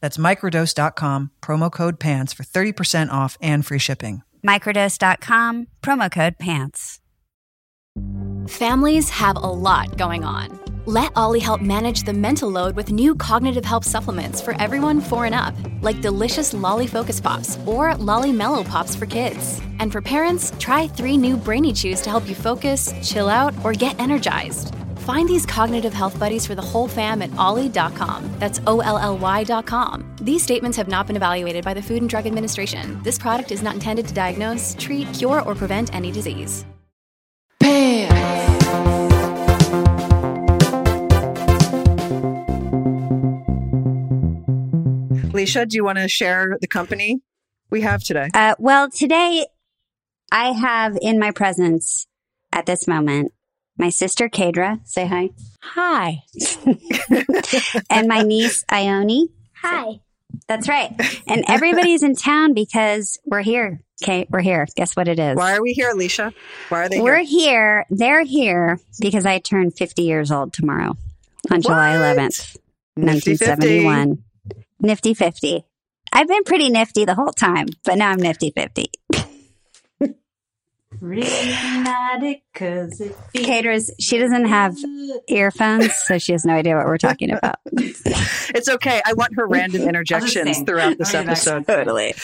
That's microdose.com, promo code PANTS for 30% off and free shipping. Microdose.com, promo code PANTS. Families have a lot going on. Let OLLY help manage the mental load with new cognitive help supplements for everyone four and up, like delicious Lolly Focus Pops or Lolly Mellow Pops for kids. And for parents, try three new Brainy Chews to help you focus, chill out, or get energized. Find these cognitive health buddies for the whole fam at olly.com. That's O L L Y.com. These statements have not been evaluated by the Food and Drug Administration. This product is not intended to diagnose, treat, cure, or prevent any disease. Leisha, do you want to share the company we have today? Uh, well, today I have in my presence at this moment my sister Kadra. Say hi. Hi. and my niece Ione. Hi. That's right. And everybody's in town because we're here. Kate, we're here. Guess what it is? Why are we here, Leisha? Why are they We're here? here. They're here because I turn 50 years old tomorrow on July What? 11th, Nifty 1971. Nifty 50. I've been pretty nifty the whole time, but now I'm nifty 50. Caterers, she doesn't have earphones, so she has no idea what we're talking about. It's okay. I want her random interjections throughout this episode. totally.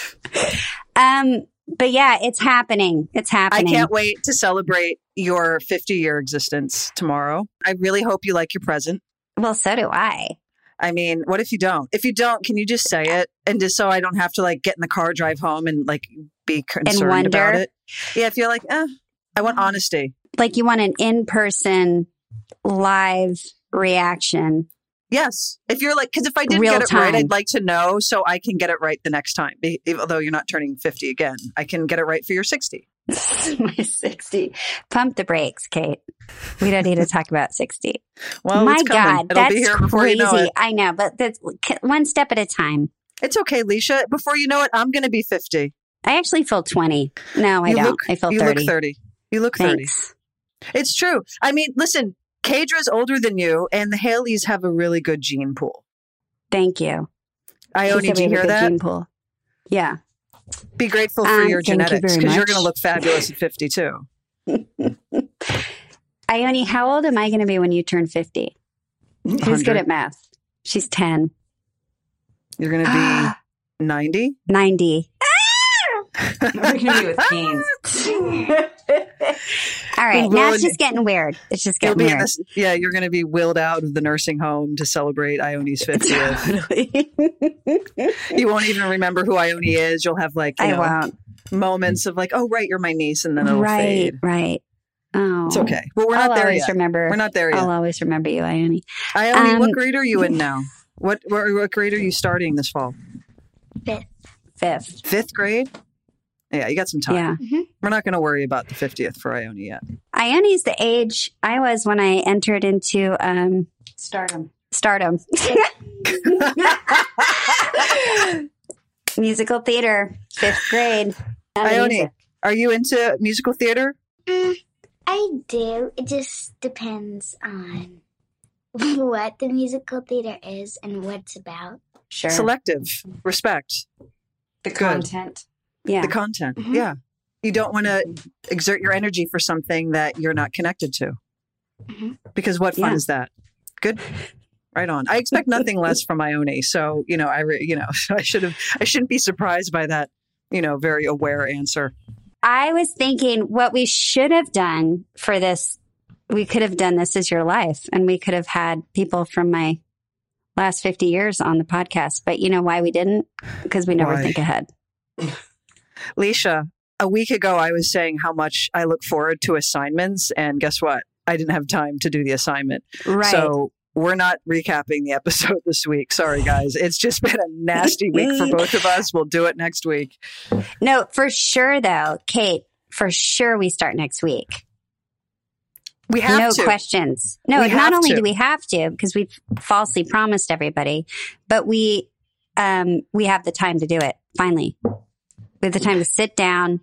Um, but yeah, it's happening. It's happening. I can't wait to celebrate your 50 year existence tomorrow. I really hope you like your present. Well, so do I. I mean, what if you don't? If you don't, can you just say it? And just so I don't have to like get in the car, drive home and like be concerned wonder? about it. Yeah, if you're like, eh, I want honesty. Like you want an in-person live reaction. Yes. If you're like, because if I didn't Real get it right. I'd like to know so I can get it right the next time. Be- Although you're not turning 50 again, I can get it right for your 60. my 60. Pump the brakes, Kate. We don't need to talk about 60. Well, My. God, It'll that's be here before crazy. you know. I know, but that's one step at a time. It's okay, Leisha. Before you know it, I'm going to be 50. I actually feel 20. No, I you don't. look, I feel you 30. look 30. You look 30. Thanks. It's true. I mean, listen, Kadra's older than you, and the Haileys have a really good gene pool. Thank you. Ione, do you hear that? gene pool. Yeah. Be grateful for Um, your you genetics because you're going to look fabulous at 52. Ione, how old am I going to be when you turn 50? Who's good at math? She's 10. You're going to be 90. 90. We're gonna be with Canes. All right. Well, Now it's just getting weird. It's just getting weird. this, yeah, you're going to be wheeled out of the nursing home to celebrate Ione's 50th. you won't even remember who Ione is. You'll have like, you I know, won't. moments of like, oh, right, you're my niece, and then it'll Right, fade. right. Oh. It's okay. But we're I'll not there always yet. remember. We're not there yet. I'll always remember you, Ione. Ione, what Um, grade are you in now? What, what what grade are you starting this fall? Fifth. Fifth. Fifth grade? Yeah, you got some time. Yeah. We're not going to worry about the 50th for Ione yet. Ione's the age I was when I entered into um, Stardom. stardom. Musical theater, fifth grade. Ione, are you into musical theater? Mm, I do. It just depends on what the musical theater is and what it's about. Sure. Selective. Respect. The Good. content. Yeah. The content. Mhm. Yeah. You don't want to exert your energy for something that you're not connected to. Mhm. Because what fun Yeah. is that? Good. Right on. I expect nothing less from Ione. So, you know, I, re- you know, I should have, I shouldn't be surprised by that, you know, very aware answer. I was thinking what we should have done for this. We could have done this is your life, and we could have had people from my last 50 years on the podcast. But you know why we didn't? Because we never Why? think ahead. Leisha, a week ago, I was saying how much I look forward to assignments. And guess what? I didn't have time to do the assignment. Right. So we're not recapping the episode this week. Sorry, guys. It's just been a nasty week for both of us. We'll do it next week. no, for sure, though, Kate, for sure we start next week. We have no to. questions. No, We not only to. do we have to because we've falsely promised everybody, but we um we have the time to do it. Finally, we have the time to sit down,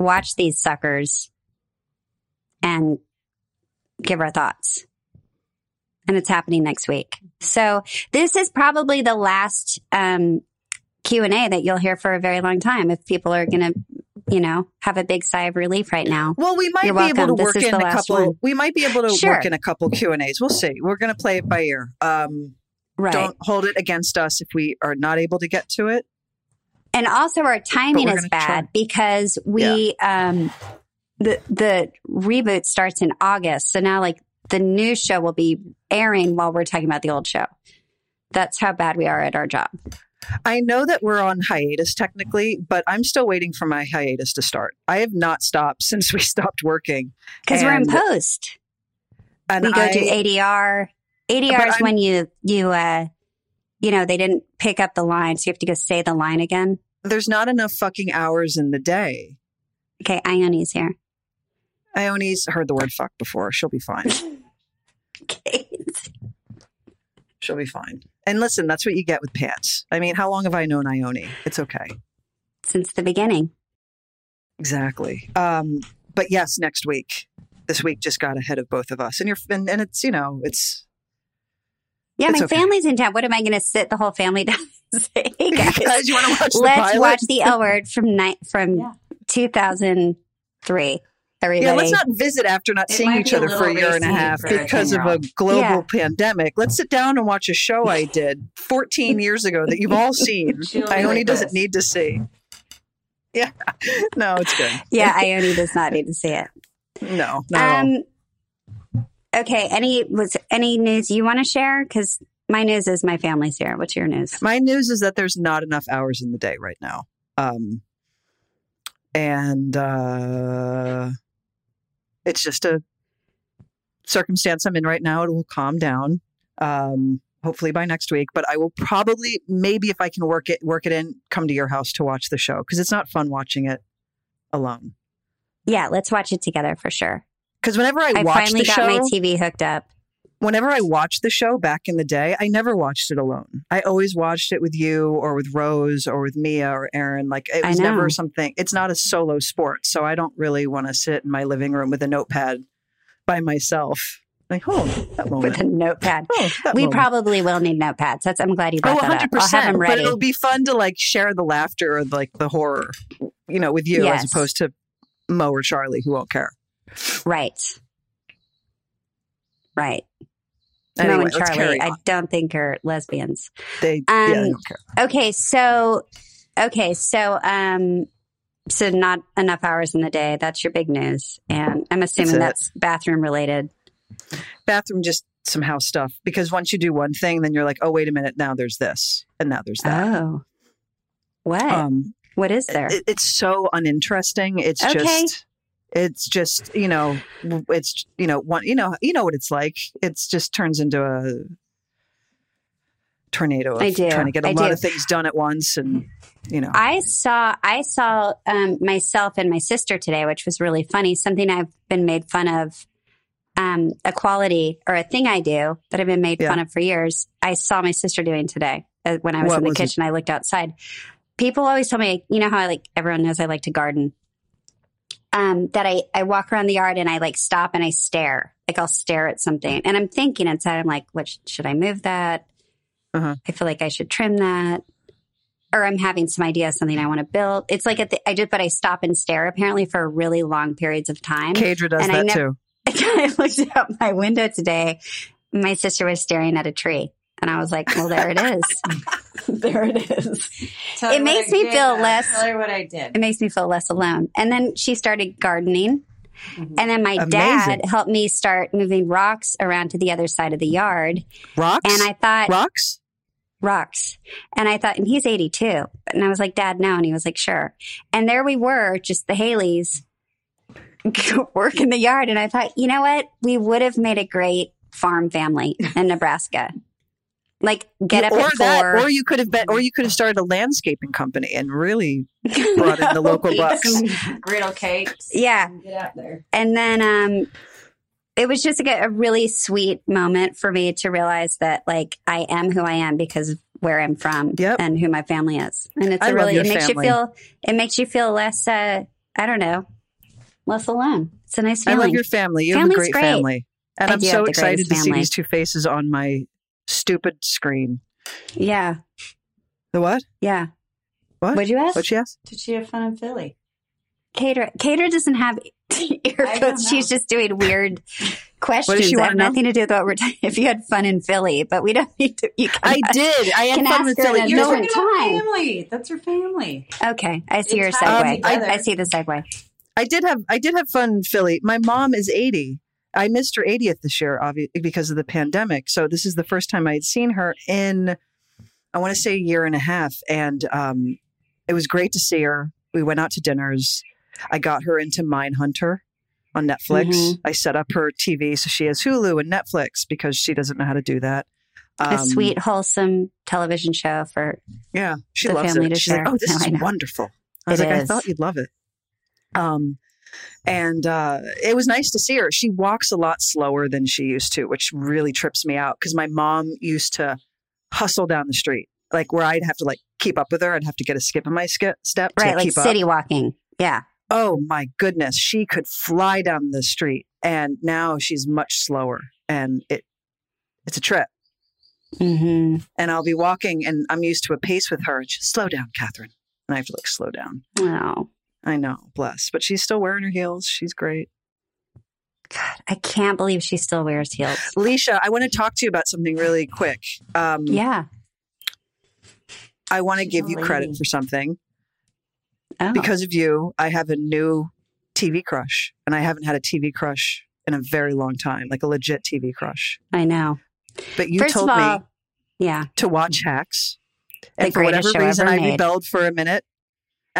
watch these suckers, and give our thoughts. And it's happening next week. So this is probably the last um, Q and A that you'll hear for a very long time. If people are going to, you know, have a big sigh of relief right now. Well, we might You're be able to work in a couple. one. We might be able to Sure. work in a couple Q and A's. We'll see. We're going to play it by ear. Um, Right. Don't hold it against us if we are not able to get to it. And also our timing is bad try. because we um the the reboot starts in August. So now like the new show will be airing while we're talking about the old show. That's how bad we are at our job. I know that we're on hiatus technically, but I'm still waiting for my hiatus to start. I have not stopped since we stopped working. Because we're in post. And We go I, do ADR. ADR is when you you uh you know, they didn't pick up the line, so you have to go say the line again. there's not enough fucking hours in the day. Okay, Ione's here. Ione's heard the word fuck before. She'll be fine. Okay. She'll be fine. And listen, that's what you get with pants. I mean, how long have I known Ione? It's okay. Since the beginning. Exactly. Um, but yes, next week. This week just got ahead of both of us, and you're and, and it's you know it's Yeah, It's my okay. family's in town. What am I going to sit the whole family down say, hey guys, guys. You want to watch the let's pilot? watch the L Word from night from Yeah. 2003. Everybody, Yeah, let's not visit after not It seeing each other for a year and a half because of a global Yeah. pandemic. Let's sit down and watch a show I did 14 years ago that you've all seen. She'll Ione like doesn't this. need to see. Yeah, no, it's good. Yeah, Ione does not need to see it. No, not at all. Um. Okay. Any was any news you want to share? Because my news is my family's here. What's your news? My news is that there's not enough hours in the day right now. Um, and uh, it's just a circumstance I'm in right now. It will calm down. Um, hopefully by next week, but I will probably, maybe if I can work it, work it in, come to your house to watch the show because it's not fun watching it alone. Yeah, let's watch it together for sure. Because whenever I, I watch finally the got show, my TV hooked up. Whenever I watched the show back in the day, I never watched it alone. I always watched it with you or with Rose or with Mia or Aaron. Like it was never something. It's not a solo sport, so I don't really want to sit in my living room with a notepad by myself. Like, oh, that moment. With a notepad. Oh, We moment. probably will need notepads. That's I'm glad you Oh, brought that 100%. up. I'll have them ready. But it'll be fun to like share the laughter or like the horror, you know, with you Yes. as opposed to Mo or Charlie who won't care. Right. Right. Anyway, and Charlie, I don't think are lesbians. They, yeah, they Um, don't care. Okay, so okay, so um so not enough hours in the day. That's your big news. And I'm assuming it. that's bathroom related. Bathroom, just some house stuff. Because once you do one thing, then you're like, oh, wait a minute, now there's this, and now there's that. Oh. What? Um, what is there? it- it's so uninteresting. It's Okay. just, it's just, you know, it's you know, one, you know, you know what it's like. It's just turns into a tornado of I do. trying to get a I lot do. of things done at once, and you know, I saw I saw um, myself and my sister today, which was really funny. Something I've been made fun of, um, a quality or a thing I do that I've been made Yeah. fun of for years. I saw my sister doing today uh, when I was What in the was it? kitchen. I looked outside. People always tell me, you know how I like everyone knows I like to garden. Um, that I I walk around the yard and I like stop and I stare. Like I'll stare at something and I'm thinking inside. I'm like, what should I move that? Uh-huh. I feel like I should trim that or I'm having some idea of something I want to build. It's like at the, I just, but I stop and stare apparently for really long periods of time. Kadra does and I that nev- too. I looked out my window today. My sister was staring at a tree And I was like, well, there it is. there it is. Tell It makes me feel though. less- Tell her what I did. It makes me feel less alone. And then she started gardening. Mhm. And then my Amazing. dad helped me start moving rocks around to the other side of the yard. Rocks? And I thought, Rocks? rocks. And I thought, and he's 82. And I was like, Dad, no. And he was like, sure. And there we were, just the Haileys working the yard. And I thought, you know what? We would have made a great farm family in Nebraska. Like get up or at that, four. or you could have been, or you could have started a landscaping company and really brought in the local Eat bucks. Griddle cakes. Yeah. and Get out there. And then um it was just a, a really sweet moment for me to realize that like I am who I am because of where I'm from Yep. and who my family is. And it's I a really it makes family. you feel it makes you feel less uh I don't know, less alone. It's a nice feeling. I love your family. You Family's have a great great. family. And I I'm so excited greatest to see these two faces on my stupid screen. yeah. The what? Yeah. What? What'd you ask? What she asked? Did she have fun in Philly? Cater Cater doesn't have don't. She's just doing weird questions she that wanna have know? nothing to do with what we're talking. If you had fun in Philly, but we don't need to. You can I did. I had fun ask with her Philly. in a You know, different time. family. That's her family. Okay, I see They your segue. Um, it together. I see the segue. I did have I did have fun in Philly. My mom is 80. I missed her 80th this year, obviously because of the pandemic. So this is the first time I had seen her in I want to say a year and a half, and um, it was great to see her. We went out to dinners. I got her into Mindhunter on Netflix. Mhm. I set up her TV so she has Hulu and Netflix because she doesn't know how to do that. a Um, sweet, wholesome television show for Yeah, she the loves family it. to She's like, share. "Oh, this No, is wonderful." I was It like, "I thought you'd love it." Um, and uh, it was nice to see her. She walks a lot slower than she used to, which really trips me out because my mom used to hustle down the street, like where I'd have to like keep up with her. I'd have to get a skip in my skip, step to right, like city up. walking. Yeah, Oh my goodness, she could fly down the street, and now she's much slower, and it it's a trip. Mm-hmm. And I'll be walking, and I'm used to a pace with her, and she's slow down, Catherine, and I have to like slow down. Wow, I know, bless. But she's still wearing her heels. She's great. God, I can't believe she still wears heels. Leisha, I want to talk to you about something really quick. Um, Yeah. I want to give you credit for something. Oh, Because of you, I have a new TV crush, and I haven't had a TV crush in a very long time, like a legit TV crush. I know. But you First told all, me yeah, to watch Hacks. And for whatever reason, I rebelled for a minute.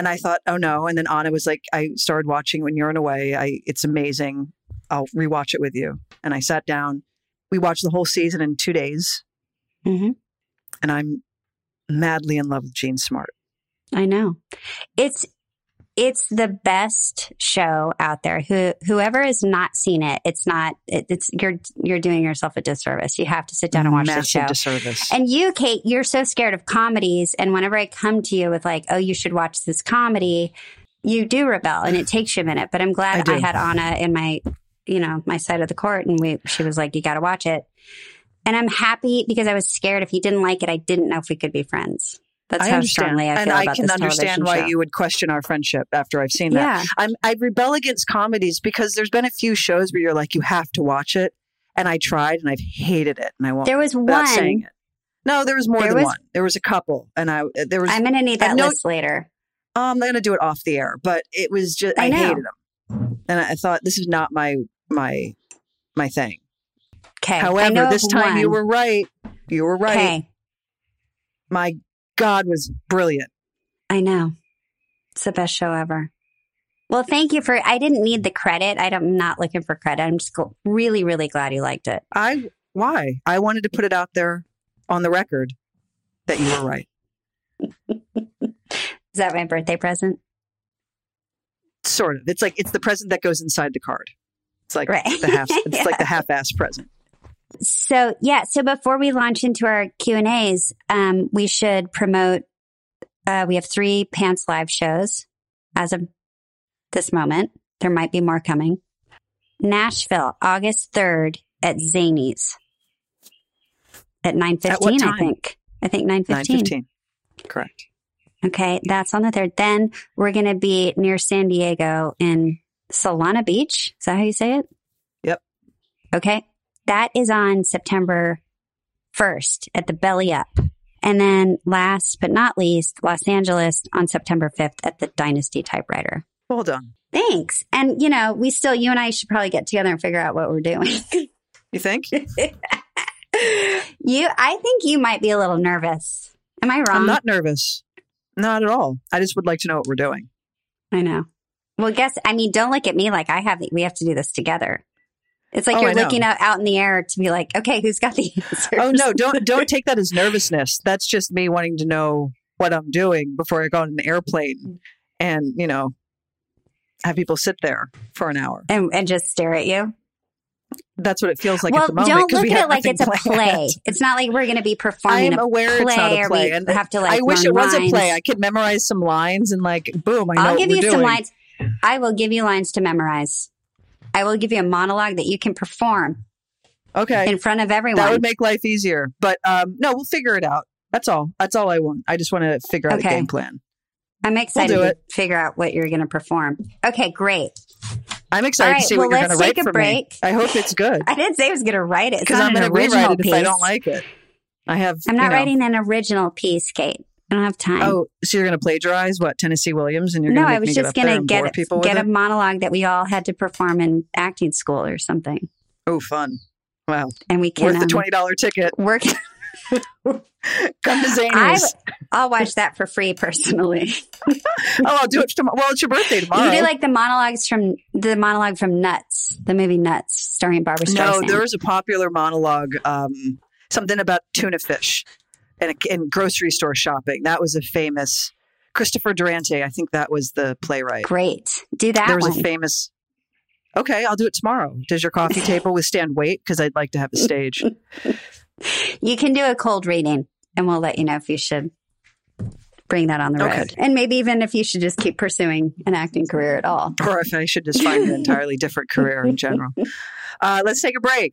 And I thought, oh no. And then Anna was like, I started watching when you're in away. I it's amazing. I'll rewatch it with you. And I sat down. We watched the whole season in two days. hmm And I'm madly in love with Jean Smart. I know. It's it's the best show out there. Who whoever has not seen it, it's not. It, it's you're you're doing yourself a disservice. You have to sit down and watch Massive the show. disservice. And you, Kate, you're so scared of comedies. And whenever I come to you with like, oh, you should watch this comedy, you do rebel and it takes you a minute. But I'm glad do. I, had Anna in my, you know, my side of the court and we, she was like, you got to watch it. And I'm happy because I was scared if you didn't like it, I didn't know if we could be friends. That's I how understand. strongly I and feel I can this understand why show. you would question our friendship after I've seen that. Yeah. I'm, I rebel against comedies because there's been a few shows where you're like, you have to watch it. And I tried and I've hated it. And I won't There was one. it. No, there was more There than was- one. There was a couple. And I, uh, there was, I'm going to need that list later. I'm going to do it off the air, but it was just, I I, hated them. And I thought, this is not my, my, my thing. Okay. However, this time you were right. You were right. Okay. My God was brilliant. I know. It's the best show ever. Well, thank you for. I didn't need the credit. I don't, I'm not looking for credit. I'm just gl- really, really glad you liked it. I why? I wanted to put it out there on the record that you were right. Is that my birthday present? Sort of. It's like it's the present that goes inside the card. It's like Right. the half it's Yeah. like the half ass present. So yeah. So before we launch into our Q and A's, um, we should promote. Uh, we have three Pants Live shows as of this moment. There might be more coming. Nashville, August third at Zanies at nine fifteen. I think. I think nine fifteen. Correct. Okay, that's on the third. Then we're going to be near San Diego in Solana Beach. Is that how you say it? Yep. Okay. That is on September 1st at the Belly Up. And then last but not least, Los Angeles on September 5th at the Dynasty Typewriter. Well done. Thanks. And, you know, we still, you and I should probably get together and figure out what we're doing. You think? you, I think you might be a little nervous. Am I wrong? I'm not nervous. Not at all. I just would like to know what we're doing. I know. Well, guess, I mean, don't look at me like I have, we have to do this together. It's like Oh, you're looking out, out in the air to be like, okay, who's got the answers? Oh no, don't don't take that as nervousness. That's just me wanting to know what I'm doing before I go on an airplane and, you know, have people sit there for an hour. and, and just stare at you. That's what it feels like well, at the moment. Don't look we at have it like it's a planned. play. It's not like we're going to be performing a aware it's not play a or play, we and have to like. I wish it was a play. I could memorize some lines and like, boom, I know I'll give you doing. some lines. I will give you lines to memorize. I will give you a monologue that you can perform Okay, in front of everyone. that would make life easier. But um, no, we'll figure it out. That's all. That's all I want. I just want to figure out Okay. a game plan. I'm excited do to figure out what you're going to perform. Okay, great. I'm excited right, to see well, what you're going to write take a for break. me. I hope it's good I didn't say I was going to write it. Because I'm going to rewrite it piece. if I don't like it. I have. I'm not you know, writing an original piece, Kate. I don't have time. Oh, so you're going to plagiarize what Tennessee Williams, and you're no, going to I was just get going to get people get a monologue that we all had to perform in acting school or something, Oh, fun! Wow, and we can worth the um, twenty dollar ticket. work. Come to Zanies. I'll watch that for free personally. oh, I'll do it tomorrow. Well, it's your birthday tomorrow. You do like the monologues from the monologue from Nuts, the movie Nuts, starring Barbara no, Streisand. there was a popular monologue, um, something about tuna fish and, and grocery store shopping. That was a famous Christopher Durang. I think that was the playwright. Great, do that there was one. a famous. Okay, I'll do it tomorrow. Does your coffee table withstand weight? Because I'd like to have a stage. you can do a cold reading, and we'll let you know if you should bring that on the Okay. road, and maybe even if you should just keep pursuing an acting career at all. or if I should just find an entirely different career in general. Uh, let's take a break.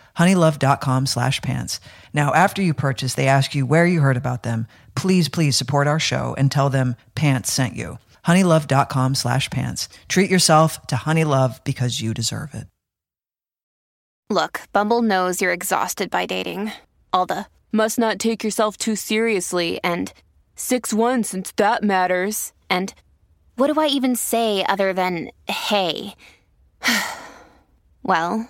honeylove.com slash pants. Now, after you purchase, they ask you where you heard about them. Please, please support our show and tell them pants sent you. honeylove.com slash pants. Treat yourself to Honey Love because you deserve it. Look, Bumble knows you're exhausted by dating. All the must not take yourself too seriously and 6 1 since that matters. And what do I even say other than hey? well,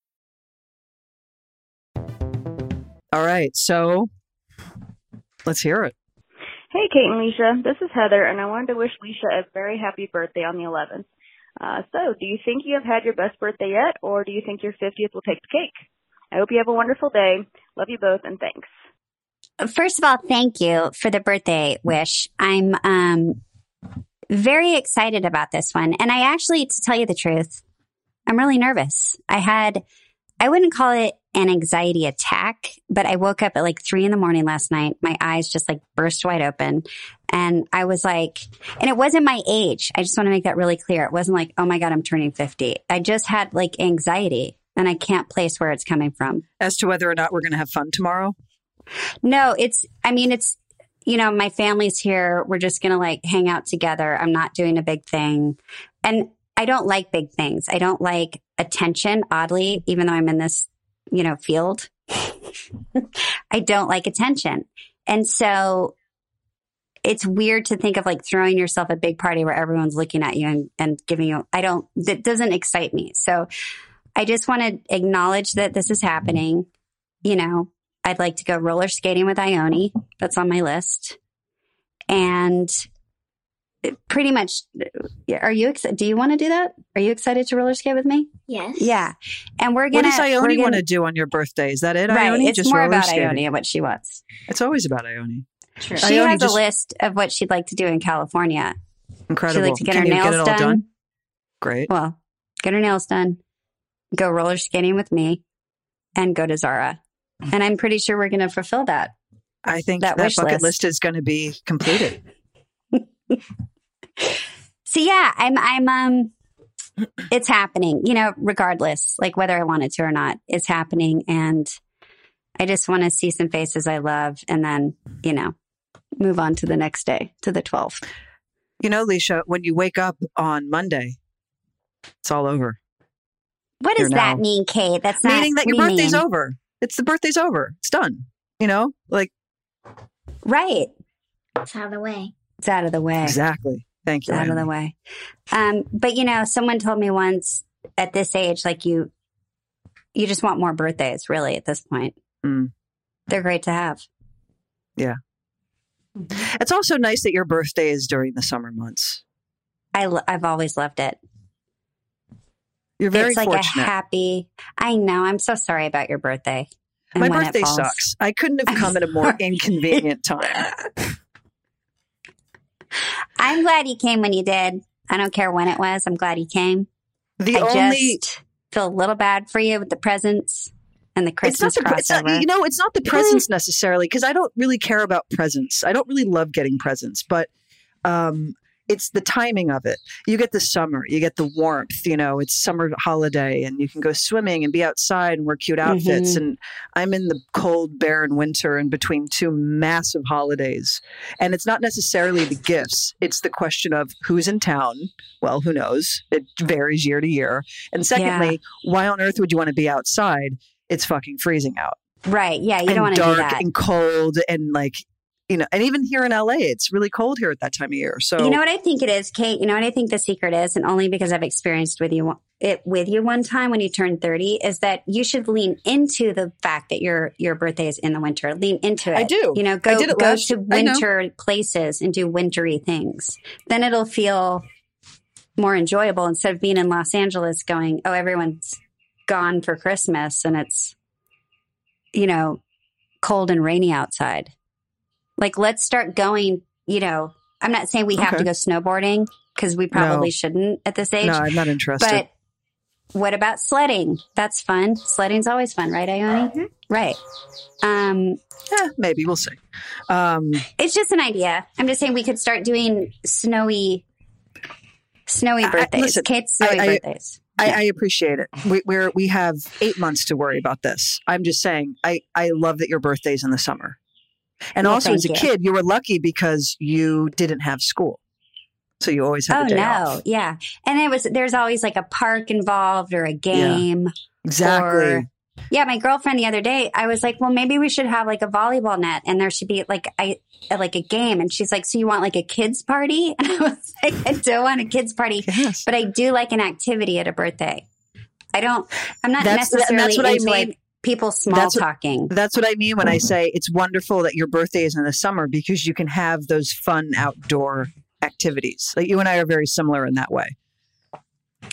All right, so let's hear it. Hey, Kate and Leisha. This is Heather, and I wanted to wish Leisha a very happy birthday on the 11th. Uh, so, do you think you have had your best birthday yet, or do you think your 50th will take the cake? I hope you have a wonderful day. Love you both, and thanks. First of all, thank you for the birthday wish. I'm um, very excited about this one. And I actually, to tell you the truth, I'm really nervous. I had, I wouldn't call it an anxiety attack, but I woke up at like three in the morning last night. My eyes just like burst wide open. And I was like, and it wasn't my age. I just want to make that really clear. It wasn't like, oh my God, I'm turning 50. I just had like anxiety. and I can't place where it's coming from. As to whether or not we're going to have fun tomorrow? No, it's, I mean, it's, you know, my family's here. We're just going to like hang out together. I'm not doing a big thing. And I don't like big things. I don't like attention, oddly, even though I'm in this, you know, field. I don't like attention. And so it's weird to think of like throwing yourself a big party where everyone's looking at you and, and giving you, I don't, that doesn't excite me. So I just want to acknowledge that this is happening. You know, I'd like to go roller skating with Ione. That's on my list. And pretty much, are you, ex- do you want to do that? Are you excited to roller skate with me? Yes. Yeah. And we're gonna What going does to, Ione want to do on your birthday? Is that it, right. Ione? It's more about skating? Ione and what she wants. It's always about Ione. True. She Ione has just- a list of what she'd like to do in California. Incredible. She'd like to get Can her nails get it all done. done? Great. Well, get her nails done, go roller skating with me, and go to Zara. And I'm pretty sure we're going to fulfill that. I think that that, wish bucket list. list is going to be completed. So yeah, I'm I'm um it's happening, you know, regardless, like whether I want it to or not, it's happening and I just want to see some faces I love and then, you know, move on to the next day, to the 12th. You know, Leisha, when you wake up on Monday, it's all over. What does You're that now- mean, Kate? That's not Meaning that your what do you birthday's over. It's the birthday's over. It's done. You know, like Right. It's out of the way. It's out of the way. exactly. Thank you. out of the way. Um, but you know, someone told me once at this age, like you, you just want more birthdays, really. At this point, Mm. they're great to have. Yeah. It's also nice that your birthday is during the summer months. I, lo- I've always loved it. You're very it's like fortunate. a happy. I know. I'm so sorry about your birthday. My birthday sucks. I couldn't have come at a more inconvenient time. I'm glad you came when you did. I don't care when it was. I'm glad you came. The I only just feel a little bad for you with the presents and the it's not Christmas the pre- it's not, crossover. you know it's not the presents necessarily because I don't really care about presents. I don't really love getting presents, but um it's the timing of it. You get the summer, you get the warmth, you know, it's summer holiday and you can go swimming and be outside and wear cute outfits. Mhm. And I'm in the cold, barren winter in between two massive holidays. And it's not necessarily the gifts, it's the question of who's in town. Well, who knows? It varies year to year. And secondly, why on earth would you want to be outside? It's fucking freezing out right. Yeah. You don't want to dark do that. and cold and like you know and even here in la it's really cold here at that time of year so You know what I think it is, Kate? You know what I think the secret is, and only because I've experienced with you it with you one time when you turned 30, is that you should lean into the fact that your your birthday is in the winter. Lean into it. I do. You know, go go last- to winter places and do wintry things. Then it'll feel more enjoyable instead of being in Los Angeles going, oh, everyone's gone for Christmas and it's you know, cold and rainy outside. Like, let's start going, you know, I'm not saying we have Okay. to go snowboarding because we probably No. shouldn't at this age. no i'm not interested but what about sledding? That's fun. Sledding's always fun, right, Ione? Mm-hmm. Right. Um, Eh, maybe we'll see um it's just an idea. I'm just saying we could start doing snowy, snowy I- I- birthdays. listen, Kate's snowy I- I- birthdays. I, I appreciate it. We, we're we have eight months to worry about this. I'm just saying. I I love that your birthday's in the summer, and Well, also as a you. kid, you were lucky because you didn't have school, so you always had Oh no, off. yeah. And it was there's always like a park involved or a game. Exactly. Or- Yeah, my girlfriend the other day, I was like, well, maybe we should have like a volleyball net and there should be like I like a game. And she's like, so you want like a kids party? And I was like, I don't want a kids party, yes. but I do like an activity at a birthday. I don't. I'm not That's- necessarily that's what I mean. like people small That's what- talking. That's what I mean when I mm-hmm. say it's wonderful that your birthday is in the summer because you can have those fun outdoor activities. Like you and I are very similar in that way.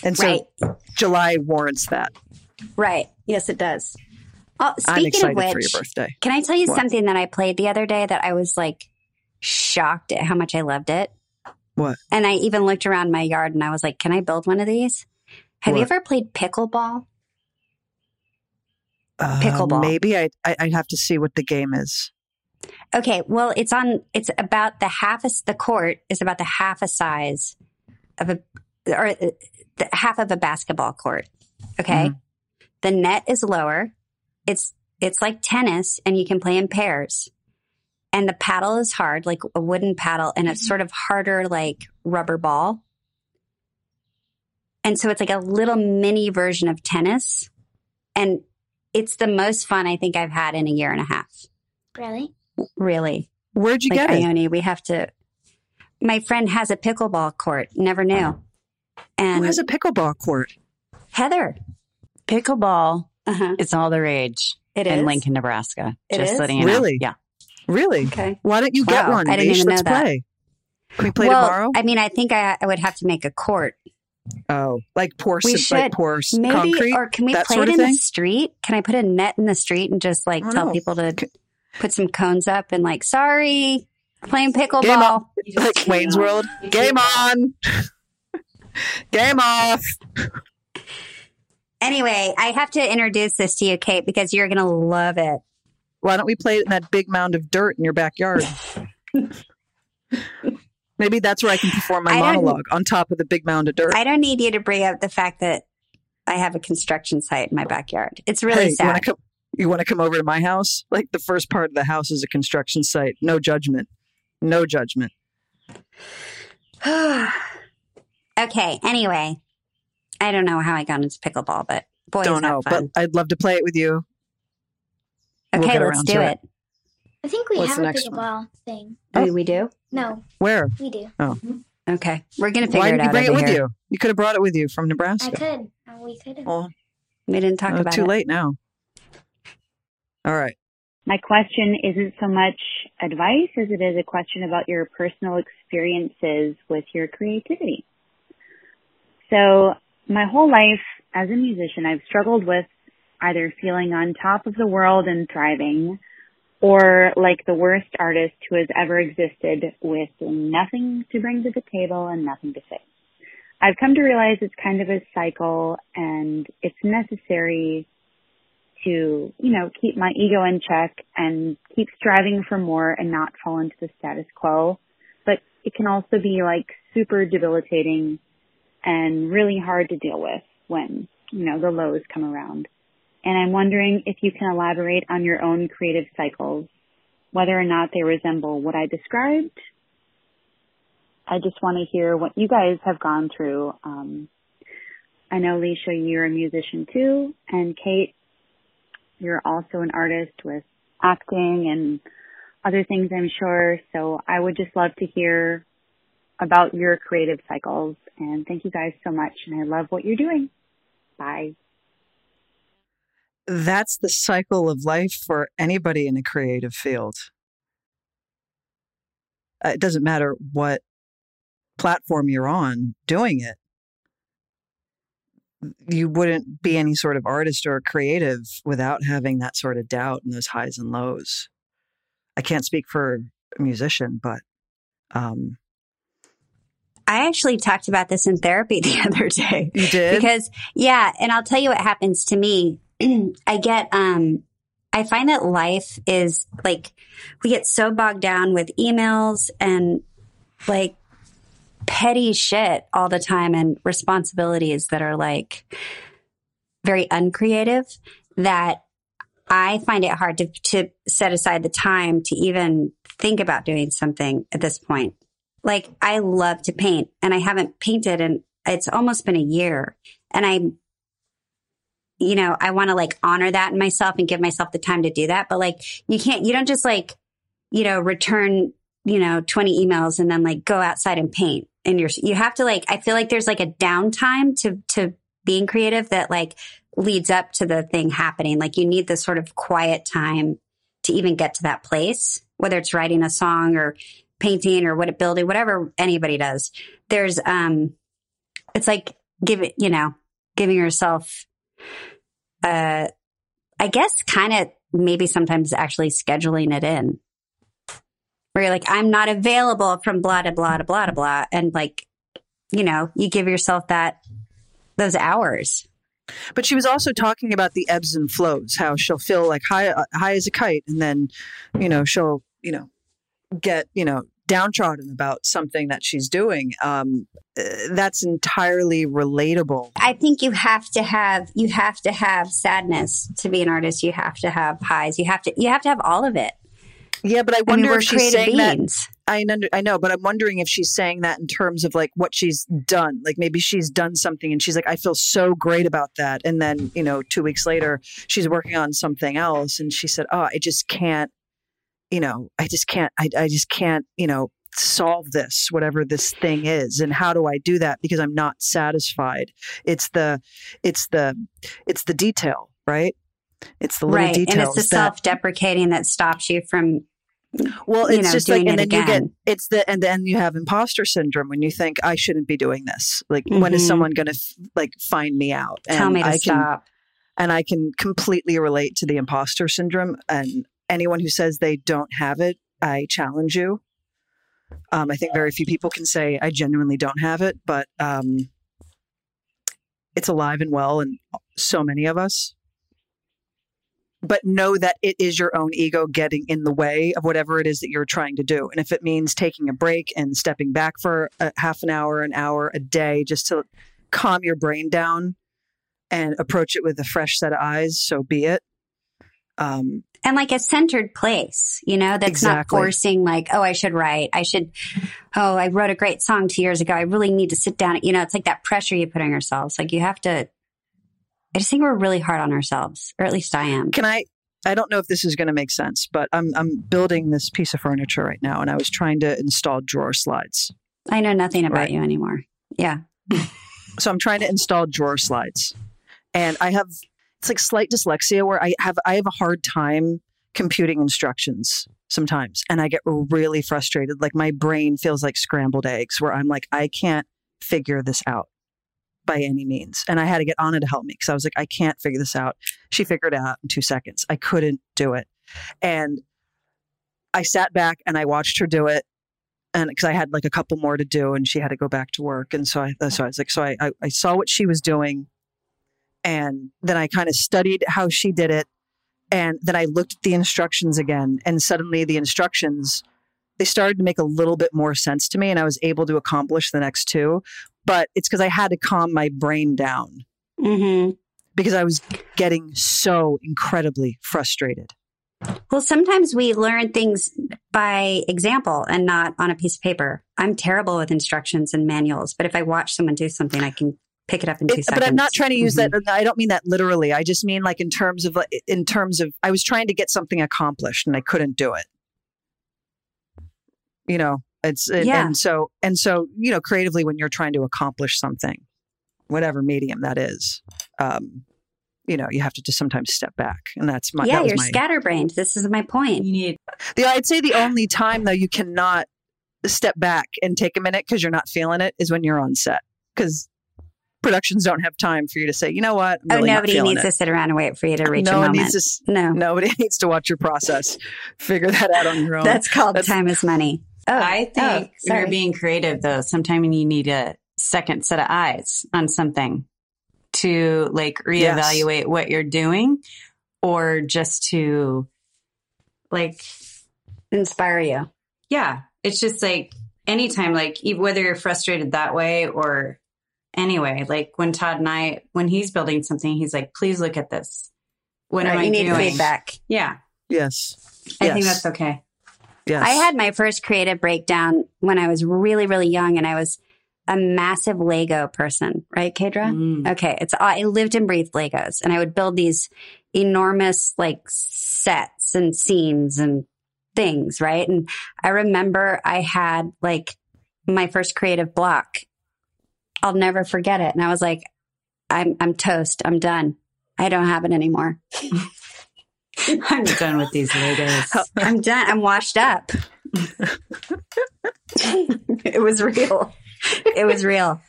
And so right, July warrants that. right. Yes, it does. Oh, I'm speaking excited of which, for your birthday. Can I tell you What? something that I played the other day that I was like shocked at how much I loved it? What? And I even looked around my yard and I was like, can I build one of these? Have you ever played pickleball? Uh, Pickleball. maybe I, I I'd have to see what the game is. Okay, well, it's on, it's about the half, a, the court is about the half a size of a, or uh, the half of a basketball court. Okay. Mm-hmm. The net is lower. It's it's like tennis and you can play in pairs. And the paddle is hard, like a wooden paddle, and it's sort of harder like rubber ball. And so it's like a little mini version of tennis. And it's the most fun I think I've had in a year and a half. Really? Really. Where'd you like get it? Ione, we have to my friend has a pickleball court. Never knew. And Who has a pickleball court? Heather. Pickleball Uh-huh. is all the rage It in is? Lincoln, Nebraska. It Just is? letting you know. Really? Yeah. Really? Okay. Why don't you get Wow, one? I didn't Leash? even Let's know that. play. Can we play well, tomorrow? I mean, I think I, I would have to make a court. Oh, like pour We like should. pour Maybe, concrete. or can we play it in thing? the street? Can I put a net in the street and just like tell know. people to C- put some cones up and like, sorry, playing pickleball. Like Wayne's World. Game on. Game off. Anyway, I have to introduce this to you, Kate, because you're going to love it. Why don't we play it in that big mound of dirt in your backyard? Maybe that's where I can perform my monologue on top of the big mound of dirt. I don't need you to bring up the fact that I have a construction site in my backyard. It's really hey, sad. You want to come over to my house? Like the first part of the house is a construction site. No judgment. No judgment. okay. Anyway, I don't know how I got into pickleball, but boy, Don't know, fun. but I'd love to play it with you. we'll okay, let's do it. it. I think we What's have a next one? pickleball thing. Oh, we do. No, Where? we do. Oh. Okay, we're gonna figure Why it out. Why did you bring it with here. you? You could have brought it with you from Nebraska. I could. Uh, we could have. Well, We didn't talk uh, about too it. late now. All right. My question isn't so much advice as it is a question about your personal experiences with your creativity. So, my whole life as a musician, I've struggled with either feeling on top of the world and thriving or like the worst artist who has ever existed with nothing to bring to the table and nothing to say. I've come to realize it's kind of a cycle and it's necessary to, you know, keep my ego in check and keep striving for more and not fall into the status quo. But it can also be like super debilitating and really hard to deal with when, you know, the lows come around. And I'm wondering if you can elaborate on your own creative cycles, whether or not they resemble what I described. I just want to hear what you guys have gone through. Um, I know, Leisha, you're a musician too, and Kate, you're also an artist with acting and other things, I'm sure. So I would just love to hear about your creative cycles. And thank you guys so much. And I love what you're doing. Bye. That's the cycle of life for anybody in a creative field. Uh, It doesn't matter what platform you're on doing it. You wouldn't be any sort of artist or creative without having that sort of doubt and those highs and lows. I can't speak for a musician, but um, I actually talked about this in therapy the other day. you did. because yeah and i'll tell you what happens to me i get um i find that life is like we get so bogged down with emails and like petty shit all the time and responsibilities that are like very uncreative that i find it hard to to set aside the time to even think about doing something at this point. Like i love to paint and i haven't painted and it's almost been a year and I, you know, I want to like honor that in myself and give myself the time to do that. But like, you can't, you don't just like, you know, return, you know, 20 emails and then like go outside and paint. And you're, you have to like, I feel like there's like a downtime to, to being creative that like leads up to the thing happening. Like you need this sort of quiet time to even get to that place, whether it's writing a song or painting or what building, whatever anybody does. There's, um, it's like give it, you know, giving yourself, uh, I guess kind of maybe sometimes actually scheduling it in where you're like, I'm not available from blah, blah, blah, blah, blah, blah. And like, you know, you give yourself that, those hours. But she was also talking about the ebbs and flows, how she'll feel like high, uh, high as a kite, and then, you know, she'll, you know, get, you know, downtrodden about something that she's doing. Um, uh, that's entirely relatable. I think you have to have you have to have sadness to be an artist. You have to have highs. You have to you have to have all of it. Yeah, but I I mean, wonder if she's saying that. I I know, but I'm wondering if she's saying that in terms of like what she's done. Like maybe she's done something and she's like, I feel so great about that. And then, you know, two weeks later, she's working on something else and she said, Oh, I just can't, you know, I just can't, I, I just can't, you know, solve this, whatever this thing is. And how do I do that? Because I'm not satisfied. It's the, it's the, it's the detail, right? It's the little Right. And it's the self deprecating that stops you from well, you it's know, just like, and then you get it's the and then you have imposter syndrome when you think I shouldn't be doing this. Like, when is Mhm. someone going to f- like find me out? And tell me to I can, stop. and I can completely relate to the imposter syndrome. And anyone who says they don't have it, I challenge you. Um, I think very few people can say I genuinely don't have it, but um, it's alive and well in so many of us. But know that it is your own ego getting in the way of whatever it is that you're trying to do. And if it means taking a break and stepping back for a half an hour, an hour, a day, just to calm your brain down and approach it with a fresh set of eyes, so be it. Um, and like a centered place, you know, that's not forcing like, oh, I should write. I should, oh, I wrote a great song two years ago. I really need to sit down. You know, it's like that pressure you put on yourselves. Like you have to, I just think we're really hard on ourselves, or at least I am. can I? I don't know if this is going to make sense, but I'm I'm building this piece of furniture right now, and I was trying to install drawer slides. I know nothing about Right. you anymore. Yeah. so I'm trying to install drawer slides, and I have it's like slight dyslexia where I have I have a hard time computing instructions sometimes, and I get really frustrated. Like my brain feels like scrambled eggs, where I'm like I can't figure this out by any means, and I had to get Anna to help me because I was like I can't figure this out. She figured it out in two seconds. I couldn't do it, and I sat back and I watched her do it and because I had like a couple more to do, and she had to go back to work, and so I so I was like, so I I, I saw what she was doing, and then I kind of studied how she did it, and then I looked at the instructions again, and suddenly the instructions they started to make a little bit more sense to me, and I was able to accomplish the next two, but it's because I had to calm my brain down hmm because I was getting so incredibly frustrated. Well, sometimes we learn things by example and not on a piece of paper. I'm terrible with instructions and manuals, but if I watch someone do something, I can pick it up in two It- seconds. but I'm not trying to use Mhm. that. I don't mean that literally. I just mean like in terms of like, in terms of I was trying to get something accomplished and I couldn't do it. You know, it's it, Yeah. and so and so you know creatively when you're trying to accomplish something, whatever medium that is, um, you know you have to just sometimes step back, and that's my yeah, that was you're my, scatterbrained. This is my point. You need the I'd say the only time though you cannot step back and take a minute because you're not feeling it is when you're on set because productions don't have time for you to say, you know what, I'm oh, really nobody feeling needs it. to sit around and wait for you to reach no a moment. needs to. no, Nobody needs to watch your process. Figure that out on your own. that's called That's- time is money. Oh, I oh, think oh, you're being creative though, sometimes you need a second set of eyes on something to like reevaluate what you're doing or just to like inspire you. yeah, it's just like anytime like whether you're frustrated that way or anyway, like when Todd and I when he's building something, he's like, "Please look at this." What am Right, I you need doing? feedback. Yeah, yes. I yes. think that's okay. yes. I had my first creative breakdown when I was really, really young, and I was a massive Lego person, right, Kedra? Mm. Okay, it's I lived and breathed Legos, and I would build these enormous like sets and scenes and things, right? And I remember I had like my first creative block. I'll never forget it, and I was like, "I'm I'm toast. I'm done. I don't have it anymore. I'm done with these Legos. I'm done. I'm washed up." it was real. It was real,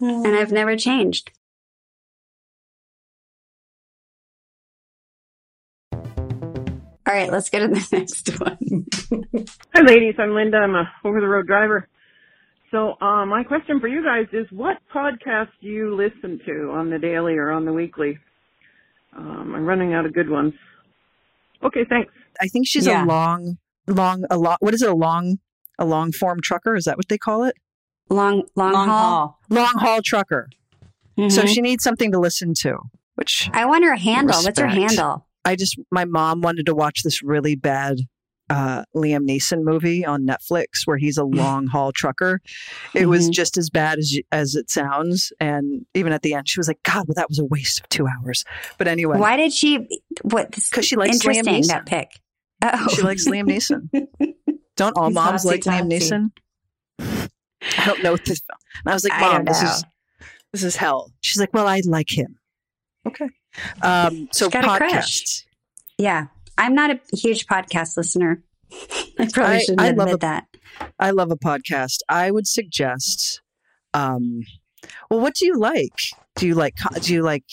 and I've never changed. All right, let's go to the next one. Hi, ladies. I'm Linda. I'm a over-the-road driver. So, uh, my question for you guys is, what podcast do you listen to on the daily or on the weekly? Um, I'm running out of good ones. Okay, thanks. I think she's Yeah. a long, long, a lot. What is it? A long A long form trucker, is that what they call it? Long long, Long haul. haul. Long haul trucker. So Mhm. she needs something to listen to, which I want her handle. What's her handle? I just my mom wanted to watch this really bad uh, Liam Neeson movie on Netflix where he's a long haul trucker. It was Mhm. just as bad as as it sounds, and even at the end, she was like, "God, well, that was a waste of two hours." But anyway, Why did she? What? because she likes Liam Neeson. that pick. Oh, She likes Liam Neeson. Don't all He's moms like Liam. Neeson? I don't know what this. And I was like, "Mom, this is this is hell." She's like, "Well, I like him." Okay. Um, so She's got a crush. podcasts. Yeah, I'm not a huge podcast listener. I probably shouldn't I admit love a- that. I love a podcast. I would suggest. Um, well, what do you like? Do you like? Do you like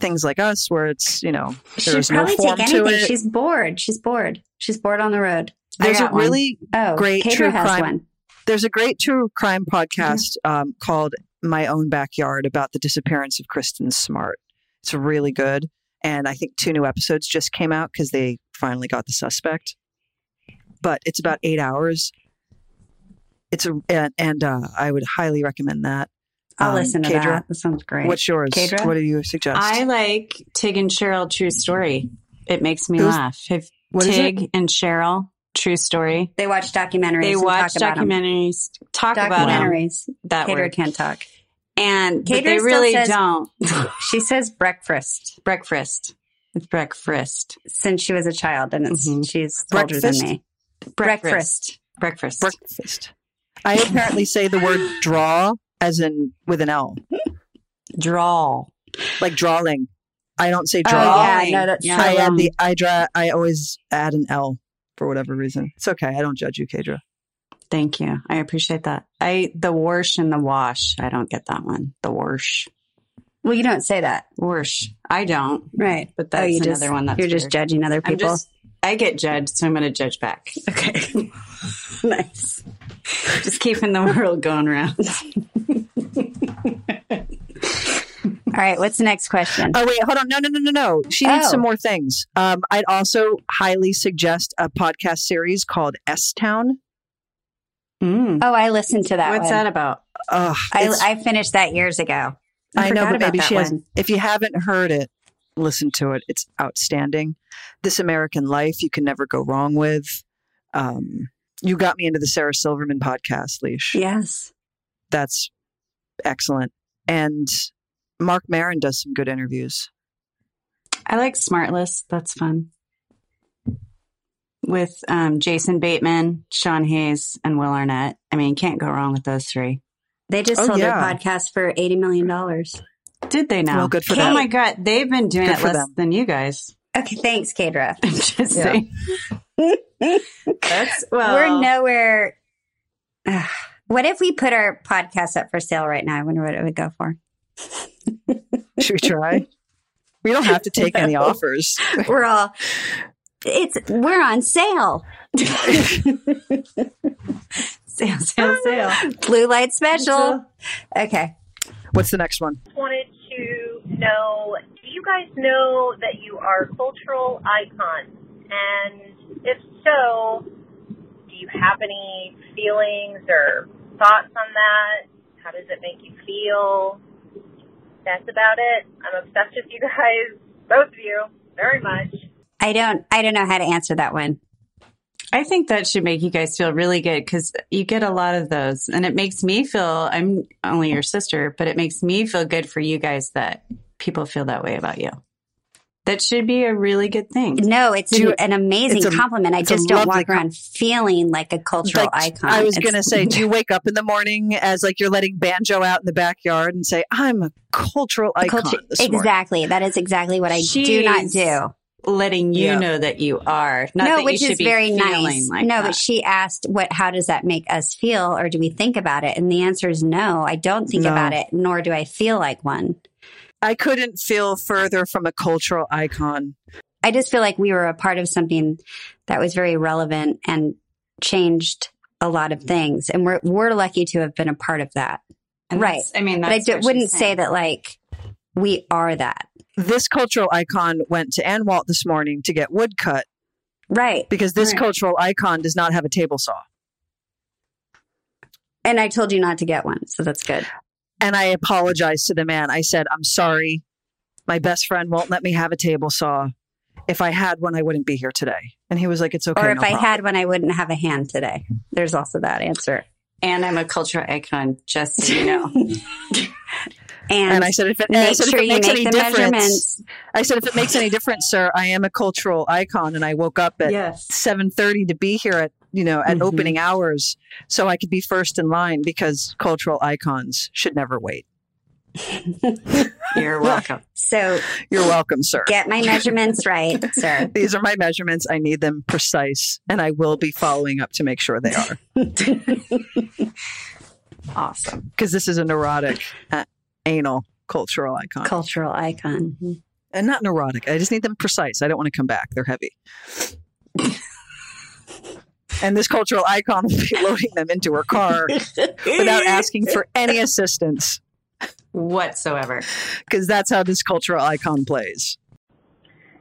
things like us, where it's you know there's no probably form take to it? She's bored. She's bored. She's bored on the road. There's a really oh great Cater true crime- one. there's a great true crime podcast um, called My Own Backyard about the disappearance of Kristen Smart. It's really good, and I think two new episodes just came out because they finally got the suspect. But it's about eight hours. It's a and, and uh, I would highly recommend that. I'll Um, listen to Kadra, that. That sounds great. What's yours? Kadra? What do you suggest? I like Tig and Cheryl True Story. It makes me Who's- laugh. If what is it? Tig and Cheryl True Story. they watch documentaries. They and watch talk about 'em. documentaries, talk about documentaries. That Cater word. can't talk. And but they really says- don't. She says breakfast breakfast. It's breakfast. since she was a child, and it's Mhm. she's older than Breakfast? me. Breakfast. Breakfast. breakfast. I apparently say the word draw as in with an L, Draw. like drawing. I don't say Oh draw. yeah, no, that's Yeah. I add the I draw. I always add an L for whatever reason. It's okay. I don't judge you, Kadra. Thank you. I appreciate that. I the wash and the wash. I don't get that one. The wash. Well, you don't say that, Wash. I don't. right? But oh, that's you another just, one that's you're just judging other people. just I get judged, so I'm gonna judge back. Okay, nice. Just keeping the world going around. All right, what's the next question? Oh wait, hold on. No, no, no, no, no. She needs Oh. some more things. Um, I'd also highly suggest a podcast series called S Town. Mm. Oh, I listened to that. What's one. that about? I, I finished that years ago. I, know, forgot but maybe she has. If you haven't heard it, listen to it. It's outstanding. This American Life, you can never go wrong with. Um, you got me into the Sarah Silverman podcast, Leash. Yes. That's excellent. And Marc Maron does some good interviews. I like Smartless. That's fun. With um, Jason Bateman, Sean Hayes, and Will Arnett. I mean, can't go wrong with those three. They just Oh, sold yeah. their podcast for eighty million dollars. Did they now? Well, good for Oh them. my god, they've been doing Good it less them. than you guys. Okay, thanks, Kadra. I'm just Yeah. saying. That's well. We're nowhere. Ugh. what if we put our podcast up for sale right now? I wonder what it would go for. Should we try? we don't have to take any offers. We're all. It's we're on sale. sale, sale, sale. Blue light special. Okay. What's the next one? wanted to know do you guys know that you are cultural icons? And if so, do you have any feelings or thoughts on that? How does it make you feel? That's about it. I'm obsessed with you guys, both of you, very much. I don't. I don't know how to answer that one. I think that should make you guys feel really good because you get a lot of those. And it makes me feel, I'm only your sister, but it makes me feel good for you guys that people feel that way about you. That should be a really good thing. No, it's Do an, an amazing it's a- compliment. I just don't lovely walk around feeling like a cultural Like, icon. I was going to say, do you wake up in the morning as like you're letting banjo out in the backyard and say, I'm a cultural icon culture- this morning? exactly. That is exactly what I do not do. Letting you Yeah. know that you are. Not no, that which you is be very nice. Like no, that. but she asked, "What? How does that make us feel, or do we think about it?" And the answer is no. I don't think No. about it, nor do I feel like one. I couldn't feel further from a cultural icon. I just feel like we were a part of something that was very relevant and changed a lot of things, and we're we're lucky to have been a part of that. And right. I mean, But I that's d- what wouldn't she's say that like we are that. This cultural icon went to Anawalt this morning to get wood cut Right. because this Right. cultural icon does not have a table saw. And I told you not to get one, so that's good. And I apologized to the man. I said, I'm sorry. My best friend won't let me have a table saw. If I had one, I wouldn't be here today. And he was like, It's okay. or if no I problem." had one, I wouldn't have a hand today. There's also that answer. And I'm a cultural icon, just so you know. And, And I said, if it, I make said, sure if it makes make any difference. I said, if it makes any difference, sir, I am a cultural icon, and I woke up at Yes. seven thirty to be here at you know at Mhm. opening hours, so I could be first in line because cultural icons should never wait. You're welcome. So You're welcome, sir. get my measurements right, sir. These are my measurements. I need them precise, and I will be following up to make sure they are. Awesome. Because this is a neurotic, uh, anal cultural icon, Cultural icon. Mm-hmm. and not neurotic. I just need them precise. I don't want to come back. They're heavy. and this cultural icon will be loading them into her car without asking for any assistance, Whatsoever. because that's how this cultural icon plays.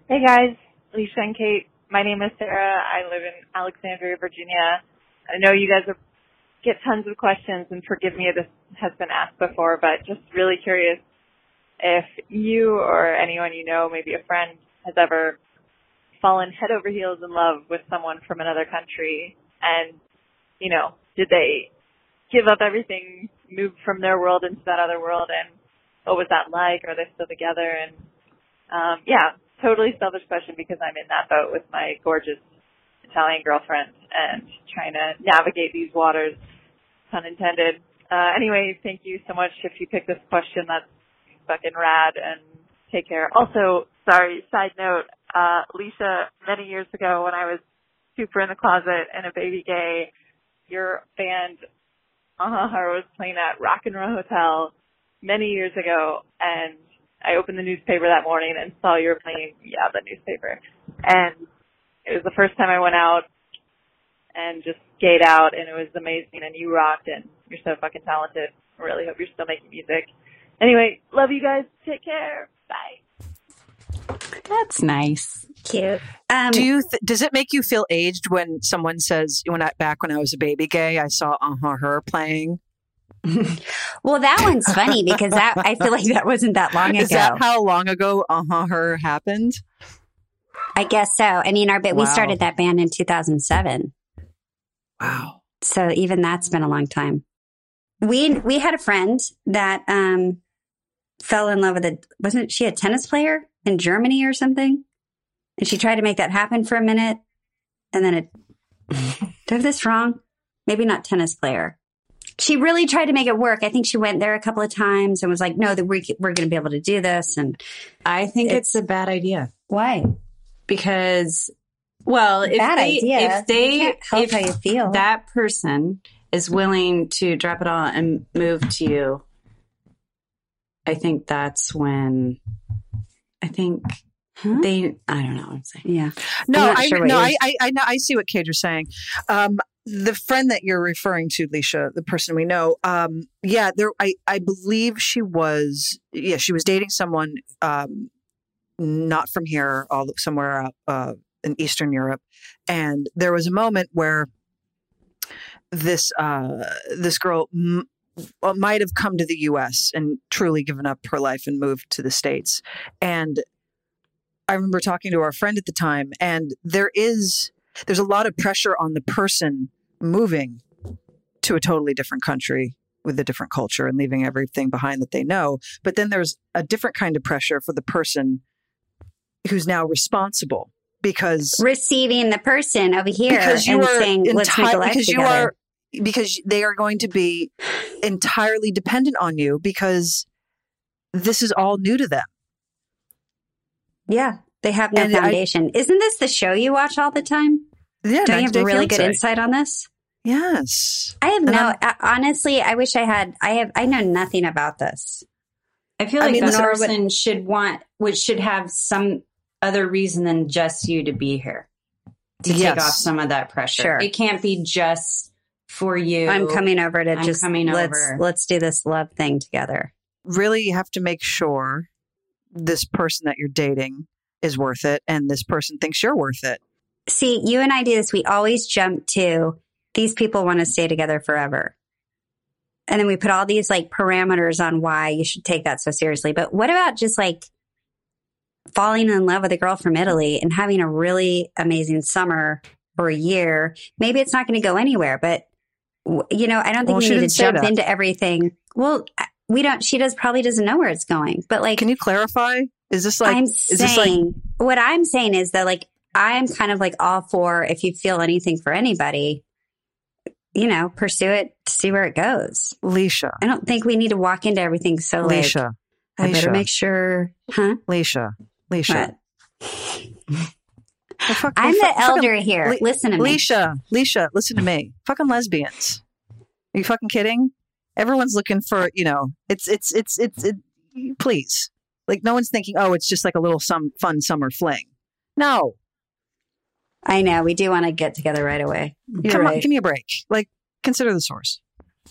Hey guys, Lisa and Kate. My name is Sarah. I live in Alexandria, Virginia. I know you guys are, get tons of questions, and forgive me if this has been asked before, but just really curious if you or anyone you know, maybe a friend, has ever fallen head over heels in love with someone from another country, and you know, did they give up everything, move from their world into that other world, and what was that like? Are they still together? And um, yeah, totally selfish question because I'm in that boat with my gorgeous Italian girlfriend and trying to navigate these waters, pun intended. Uh, anyway, thank you so much. If you pick this question, that's fucking rad and take care. Also, sorry, side note, uh, Lisa, many years ago when I was super in the closet and a baby gay, your band, uh was playing at Rock and Roll Hotel many years ago and I opened the newspaper that morning and saw you were playing, yeah, the newspaper. And it was the first time I went out and just skate out and it was amazing and you rocked and you're so fucking talented. I really hope you're still making music. Anyway, love you guys. Take care. Bye. That's nice. Cute. Um, Do you? Th- does it make you feel aged when someone says, "When I back when I was a baby gay, I saw uh huh her playing"? well, that one's funny because that I feel like that wasn't that long ago. Is that how long ago uh huh her happened? I guess so. I mean, our ba- we started that band in 2007. Wow. So even that's been a long time. We we had a friend that um fell in love with a wasn't she a tennis player in Germany or something? And she tried to make that happen for a minute and then it did I have this wrong? Maybe not tennis player. She really tried to make it work. I think she went there a couple of times and was like, "No, that we're we're going to be able to do this." And I think it's, a bad idea why? because, well, if Bad they, idea. if they, help if how you feel. that person is willing to drop it all and move to you, I think that's when I think Huh? they, I don't know what I'm saying. Yeah. No, I sure no, I, I I know I see what Kate is saying. Um, the friend that you're referring to, Leisha, the person we know, um, yeah, there. I I believe she was. Yeah, she was dating someone um, not from here, all somewhere uh, in Eastern Europe, and there was a moment where this uh, this girl. M- might have come to the U.S. and truly given up her life and moved to the states, and I remember talking to our friend at the time, and there is there's a lot of pressure on the person moving to a totally different country with a different culture and leaving everything behind that they know. But then there's a different kind of pressure for the person who's now responsible because receiving the person over here because you and are saying, "Let's make a enti- life because together." you are because they are going to be entirely dependent on you because this is all new to them. yeah, they have no And I- foundation. Isn't this the show you watch all the time? Yeah, Don't you have a really good Fiancé. insight on this? Yes. I have And no. I'm- uh, honestly, I wish I had. I have. I know nothing about this. I feel I like mean, the nor would- person should want, which should have some other reason than just you to be here to take off some of that pressure. Sure. It can't be just for you. I'm coming over to I'm just coming let's over. let's do this love thing together. really you have to make sure this person that you're dating is worth it and this person thinks you're worth it. See, you and I do this. We always jump to these people want to stay together forever. and then we put all these like parameters on why you should take that so seriously. But what about just like falling in love with a girl from Italy and having a really amazing summer or a year? Maybe it's not going to go anywhere, but you know, I don't think Well, we need to jump that. into everything. Well, we don't, she does probably doesn't know where it's going, but like, Can you clarify? Is this like I'm is this like saying, what I'm saying is that like, I'm kind of like all for if you feel anything for anybody, you know, pursue it, see where it goes. Leisha? I don't think we need to walk into everything so like, Leisha. I better make sure, huh? Leisha. Leisha. Fuck- I'm the the fu- fucking- elder here. Le- Listen to me. Leisha, Leisha, listen to me. Fucking lesbians. Are you fucking kidding? Everyone's looking for, you know, it's, it's, it's, it's, it, please. Like, no one's thinking, oh, it's just like a little some fun summer fling. No. I know we do want to get together right away. You're Come on, give me a break. Like, consider the source.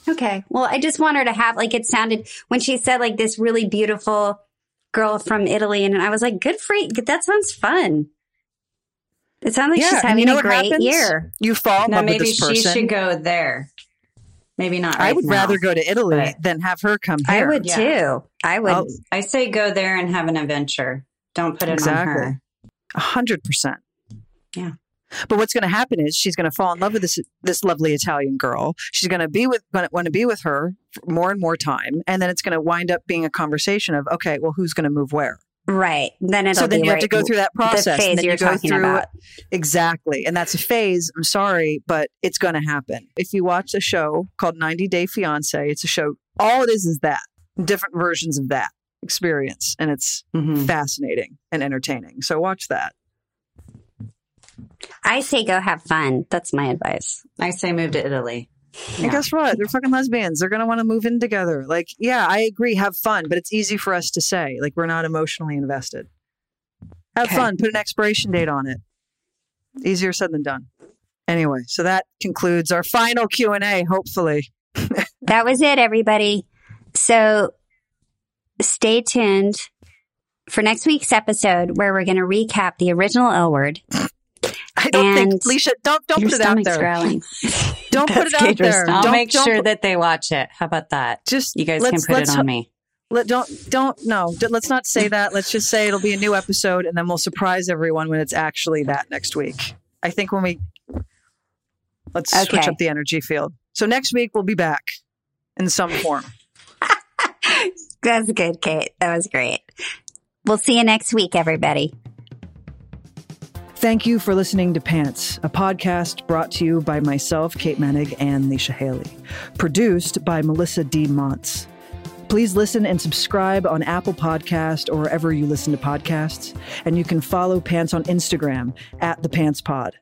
Okay. Well, I just want her to have like it sounded when she said like this really beautiful girl from Italy, and I was like, good for you. That sounds fun. It sounds like Yeah, she's having you know a great happens? year. You fall in No, love with maybe this she should go there. Maybe not. I would now. rather go to Italy than have her come here. I would Yeah. too. I would. I'll- I say go there and have an adventure. Don't put it Exactly. on her. A hundred percent. Yeah. But what's going to happen is she's going to fall in love with this this lovely Italian girl. She's going to be with going to want to be with her more and more time, and then it's going to wind up being a conversation of okay, well, who's going to move where? right. Then it'll so then be you have to go through that process. The phase then you're you go talking through about. exactly, and that's a phase. I'm sorry, but it's going to happen. If you watch a show called 90 Day Fiance, it's a show. All it is is that different versions of that experience, and it's Mhm. fascinating and entertaining. So watch that. I say go have fun. That's my advice. I say move to Italy. And guess what? They're fucking lesbians. They're going to want to move in together. Like, yeah, I agree. Have fun, but it's easy for us to say. Like, we're not emotionally invested. Have Okay. fun. Put an expiration date on it. Easier said than done. Anyway, so that concludes our final Q and A. Hopefully, That was it, everybody. So stay tuned for next week's episode where we're going to recap the original L word. I don't And think Leisha. Don't don't put it out there. growling. Don't put That's it out dangerous. there. I'll Don't- make don't sure that they watch it. How about that? Just You guys can put it let's- on me. Let don't don't no. d- Let's not say that. Let's just say it'll be a new episode, and then we'll surprise everyone when it's actually that next week. I think when we let's switch up the energy field. So next week we'll be back in some form. That's good, Kate. That was great. We'll see you next week, everybody. Thank you for listening to Pants, a podcast brought to you by myself, Kate Moennig, and Leisha Hailey. Produced by Melissa D. Montz. Please listen and subscribe on Apple Podcast or wherever you listen to podcasts. And you can follow Pants on Instagram at the Pants Pod.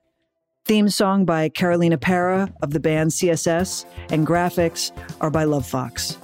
Theme song by Carolina Parra of the band CSS, and graphics are by Lovefoxxx.